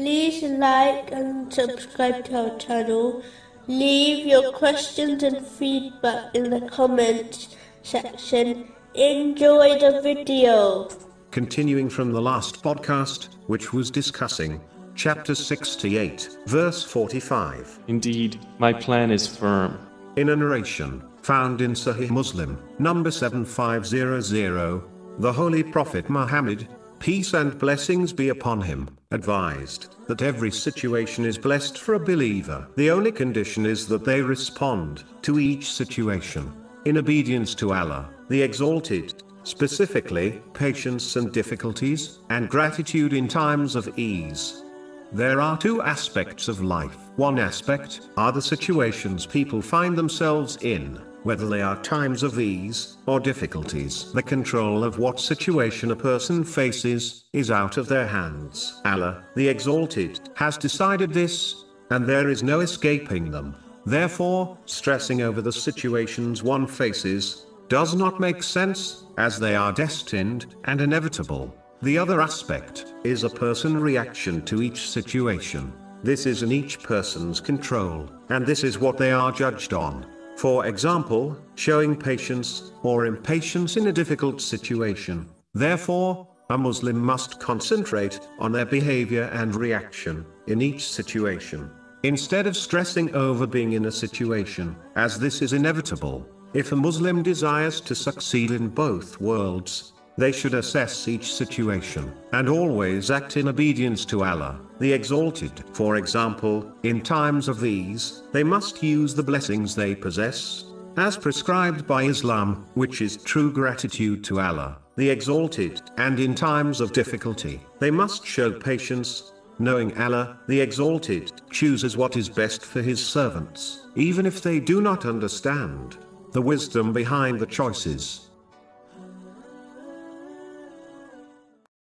like and subscribe to our channel. Leave your questions and feedback in the comments section. Enjoy the video. Continuing from the last podcast, which was discussing chapter 68, verse 45. Indeed, my plan is firm. In a narration found in Sahih Muslim, number 7500, the Holy Prophet Muhammad, peace and blessings be upon him, advised that every situation is blessed for a believer. The only condition is that they respond to each situation in obedience to Allah, the Exalted, specifically patience and difficulties, and gratitude in times of ease. There are two aspects of life. One aspect are the situations people find themselves in, whether they are times of ease or difficulties. The control of what situation a person faces is out of their hands. Allah, the Exalted, has decided this, and there is no escaping them. Therefore, stressing over the situations one faces does not make sense, as they are destined and inevitable. The other aspect is a person reaction to each situation. This is in each person's control, and this is what they are judged on. For example, showing patience or impatience in a difficult situation. Therefore, a Muslim must concentrate on their behavior and reaction in each situation. Instead of stressing over being in a situation, as this is inevitable, if a Muslim desires to succeed in both worlds, they should assess each situation, and always act in obedience to Allah, the Exalted. For example, in times of these, they must use the blessings they possess, as prescribed by Islam, which is true gratitude to Allah, the Exalted, and in times of difficulty, they must show patience, knowing Allah, the Exalted, chooses what is best for His servants, even if they do not understand the wisdom behind the choices.